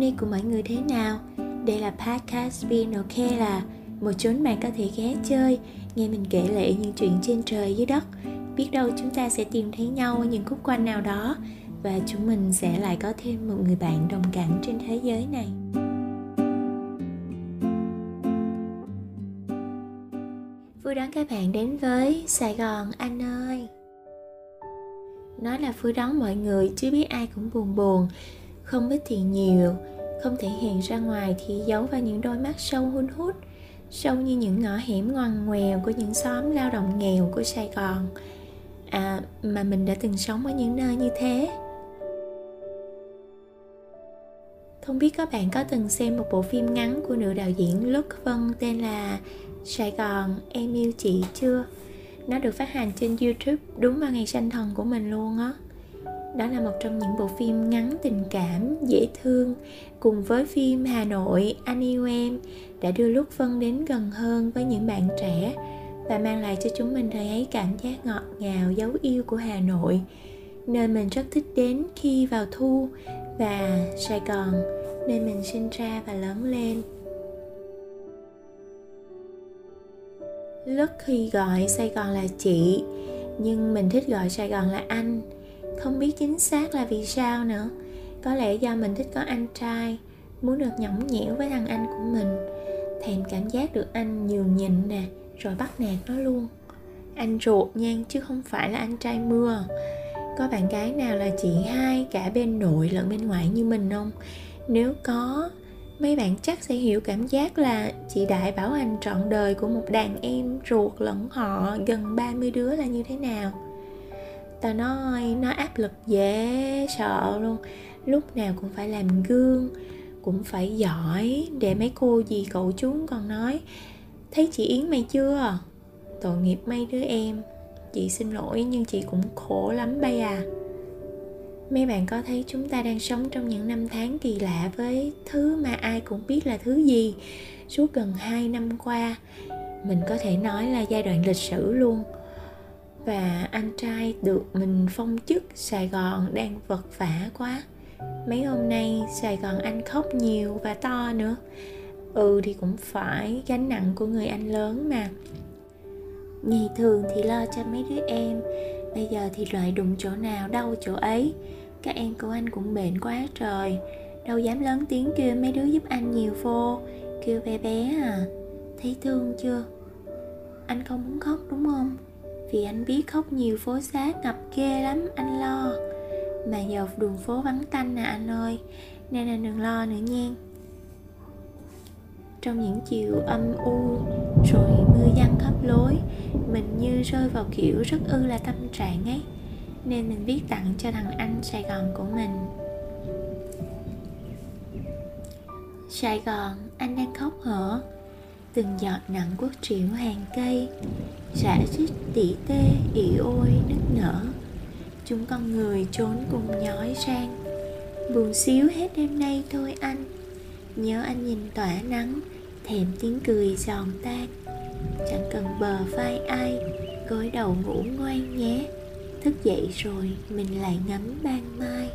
Hôm nay của mọi người thế nào? Đây là podcast Being OK là một chốn bạn có thể ghé chơi, nghe mình kể lệ những chuyện trên trời dưới đất. Biết đâu chúng ta sẽ tìm thấy nhau ở những khúc quanh nào đó và chúng mình sẽ lại có thêm một người bạn đồng cảnh trên thế giới này. Vui đón các bạn đến với Sài Gòn anh ơi Nói là vui đón mọi người chứ biết ai cũng buồn buồn không biết thì nhiều, Không thể hiện ra ngoài thì giấu vào những đôi mắt sâu hun hút, Sâu như những ngõ hẻm ngoằn ngoèo của những xóm lao động nghèo của Sài Gòn. À mà mình đã từng sống ở những nơi như thế. Không biết các bạn có từng xem một bộ phim ngắn của nữ đạo diễn Lục Vân tên là Sài Gòn, em yêu chị chưa? Nó được phát hành trên youtube đúng vào ngày sanh thần của mình luôn á đó là một trong những bộ phim ngắn tình cảm, dễ thương, cùng với phim hà nội, anh yêu em, đã đưa lúc phân đến gần hơn với những bạn trẻ và mang lại cho chúng mình thời ấy cảm giác ngọt ngào, dấu yêu của hà nội. Nơi mình rất thích đến khi vào thu và sài gòn, nơi mình sinh ra và lớn lên. Lúc khi gọi sài gòn là chị, nhưng mình thích gọi sài gòn là anh không biết chính xác là vì sao nữa. Có lẽ do mình thích có anh trai, muốn được nhõng nhẽo với thằng anh của mình, thèm cảm giác được anh nhường nhịn nè, rồi bắt nạt nó luôn. Anh ruột nhan chứ không phải là anh trai mưa. Có bạn gái nào là chị hai cả bên nội lẫn bên ngoại như mình không? Nếu có, mấy bạn chắc sẽ hiểu cảm giác là chị Đại bảo hành trọn đời của một đàn em ruột lẫn họ gần 30 đứa là như thế nào ta nói, nó áp lực dễ sợ luôn. Lúc nào cũng phải làm gương, cũng phải giỏi để mấy cô gì cậu chúng còn nói, thấy chị yến mày chưa? Tội nghiệp mấy đứa em. Chị xin lỗi nhưng chị cũng khổ lắm bây à. Mấy bạn có thấy chúng ta đang sống trong những năm tháng kỳ lạ với thứ mà ai cũng biết là thứ gì? Suốt gần 2 năm qua, mình có thể nói là giai đoạn lịch sử luôn và anh trai được mình phong chức sài gòn đang vật vả quá. Mấy hôm nay sài gòn anh khóc nhiều và to nữa. Ừ thì cũng phải gánh nặng của người anh lớn mà. Ngày thường thì lo cho mấy đứa em, bây giờ thì loại đụng chỗ nào, đau chỗ ấy. Các em của anh cũng bệnh quá trời. Đâu dám lớn tiếng kêu mấy đứa giúp anh nhiều vô, kêu bé bé à. Thấy thương chưa? Anh không muốn khóc đúng không? Vì anh biết khóc nhiều phố xá ngập ghê lắm anh lo. Mà giờ đường phố vắng tanh nè anh ơi nên là đừng lo nữa nha. Trong những chiều âm u rồi mưa giăng khắp lối mình như rơi vào kiểu rất ư là tâm trạng ấy. Nên mình viết tặng cho thằng anh Sài Gòn của mình. Sài Gòn, anh đang khóc hở. Từng giọt nặng quốc triệu hàng cây Rã rít tỉ tê, ỉ ôi, nức nở. Chúng con người trốn cùng nhói sang Buồn xíu hết đêm nay thôi anh. Nhớ anh nhìn tỏa nắng Thèm tiếng cười giòn tan. Chẳng cần bờ vai ai Gối đầu ngủ ngoan nhé. Thức dậy rồi mình lại ngắm ban mai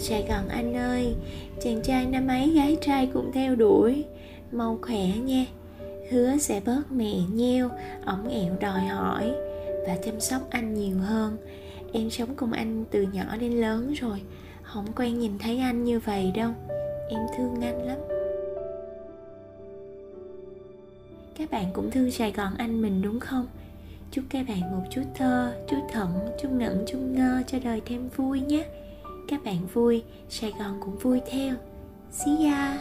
sài gòn anh ơi, chàng trai năm ấy, gái trai cũng theo đuổi. Mau khỏe nha. Hứa sẽ bớt mẹ nheo, ổng ẹo đòi hỏi và chăm sóc anh nhiều hơn. Em sống cùng anh từ nhỏ đến lớn rồi, không quen nhìn thấy anh như vậy đâu. Em thương anh lắm. Các bạn cũng thương sài gòn anh mình đúng không? Chúc các bạn một chút thơ, chút thận chút ngẩn chút ngơ cho đời thêm vui nhé các bạn vui sài gòn cũng vui theo. See ya!